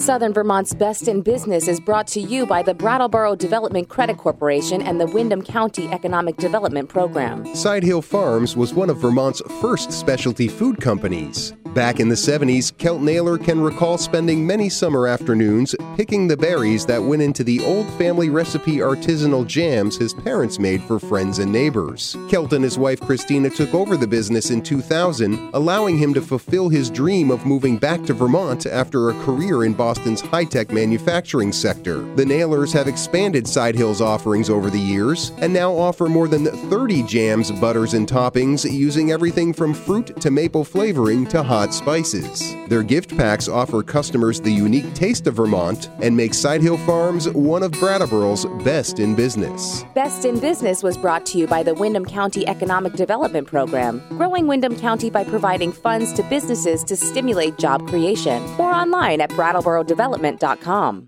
Southern Vermont's Best in Business is brought to you by the Brattleboro Development Credit Corporation and the Windham County Economic Development Program. Sidehill Farms was one of Vermont's first specialty food companies. Back in the 70s, Kelt Naylor can recall spending many summer afternoons picking the berries that went into the old family recipe artisanal jams his parents made for friends and neighbors. Kelt and his wife Christina took over the business in 2000, allowing him to fulfill his dream of moving back to Vermont after a career in Boston's high tech manufacturing sector. The Naylors have expanded Sidehill's offerings over the years and now offer more than 30 jams, butters, and toppings using everything from fruit to maple flavoring to hot spices. Their gift packs offer customers the unique taste of Vermont and make Sidehill Farms one of Brattleboro's best in business. Best in Business was brought to you by the Windham County Economic Development Program, growing Windham County by providing funds to businesses to stimulate job creation, or online at brattleborodevelopment.com.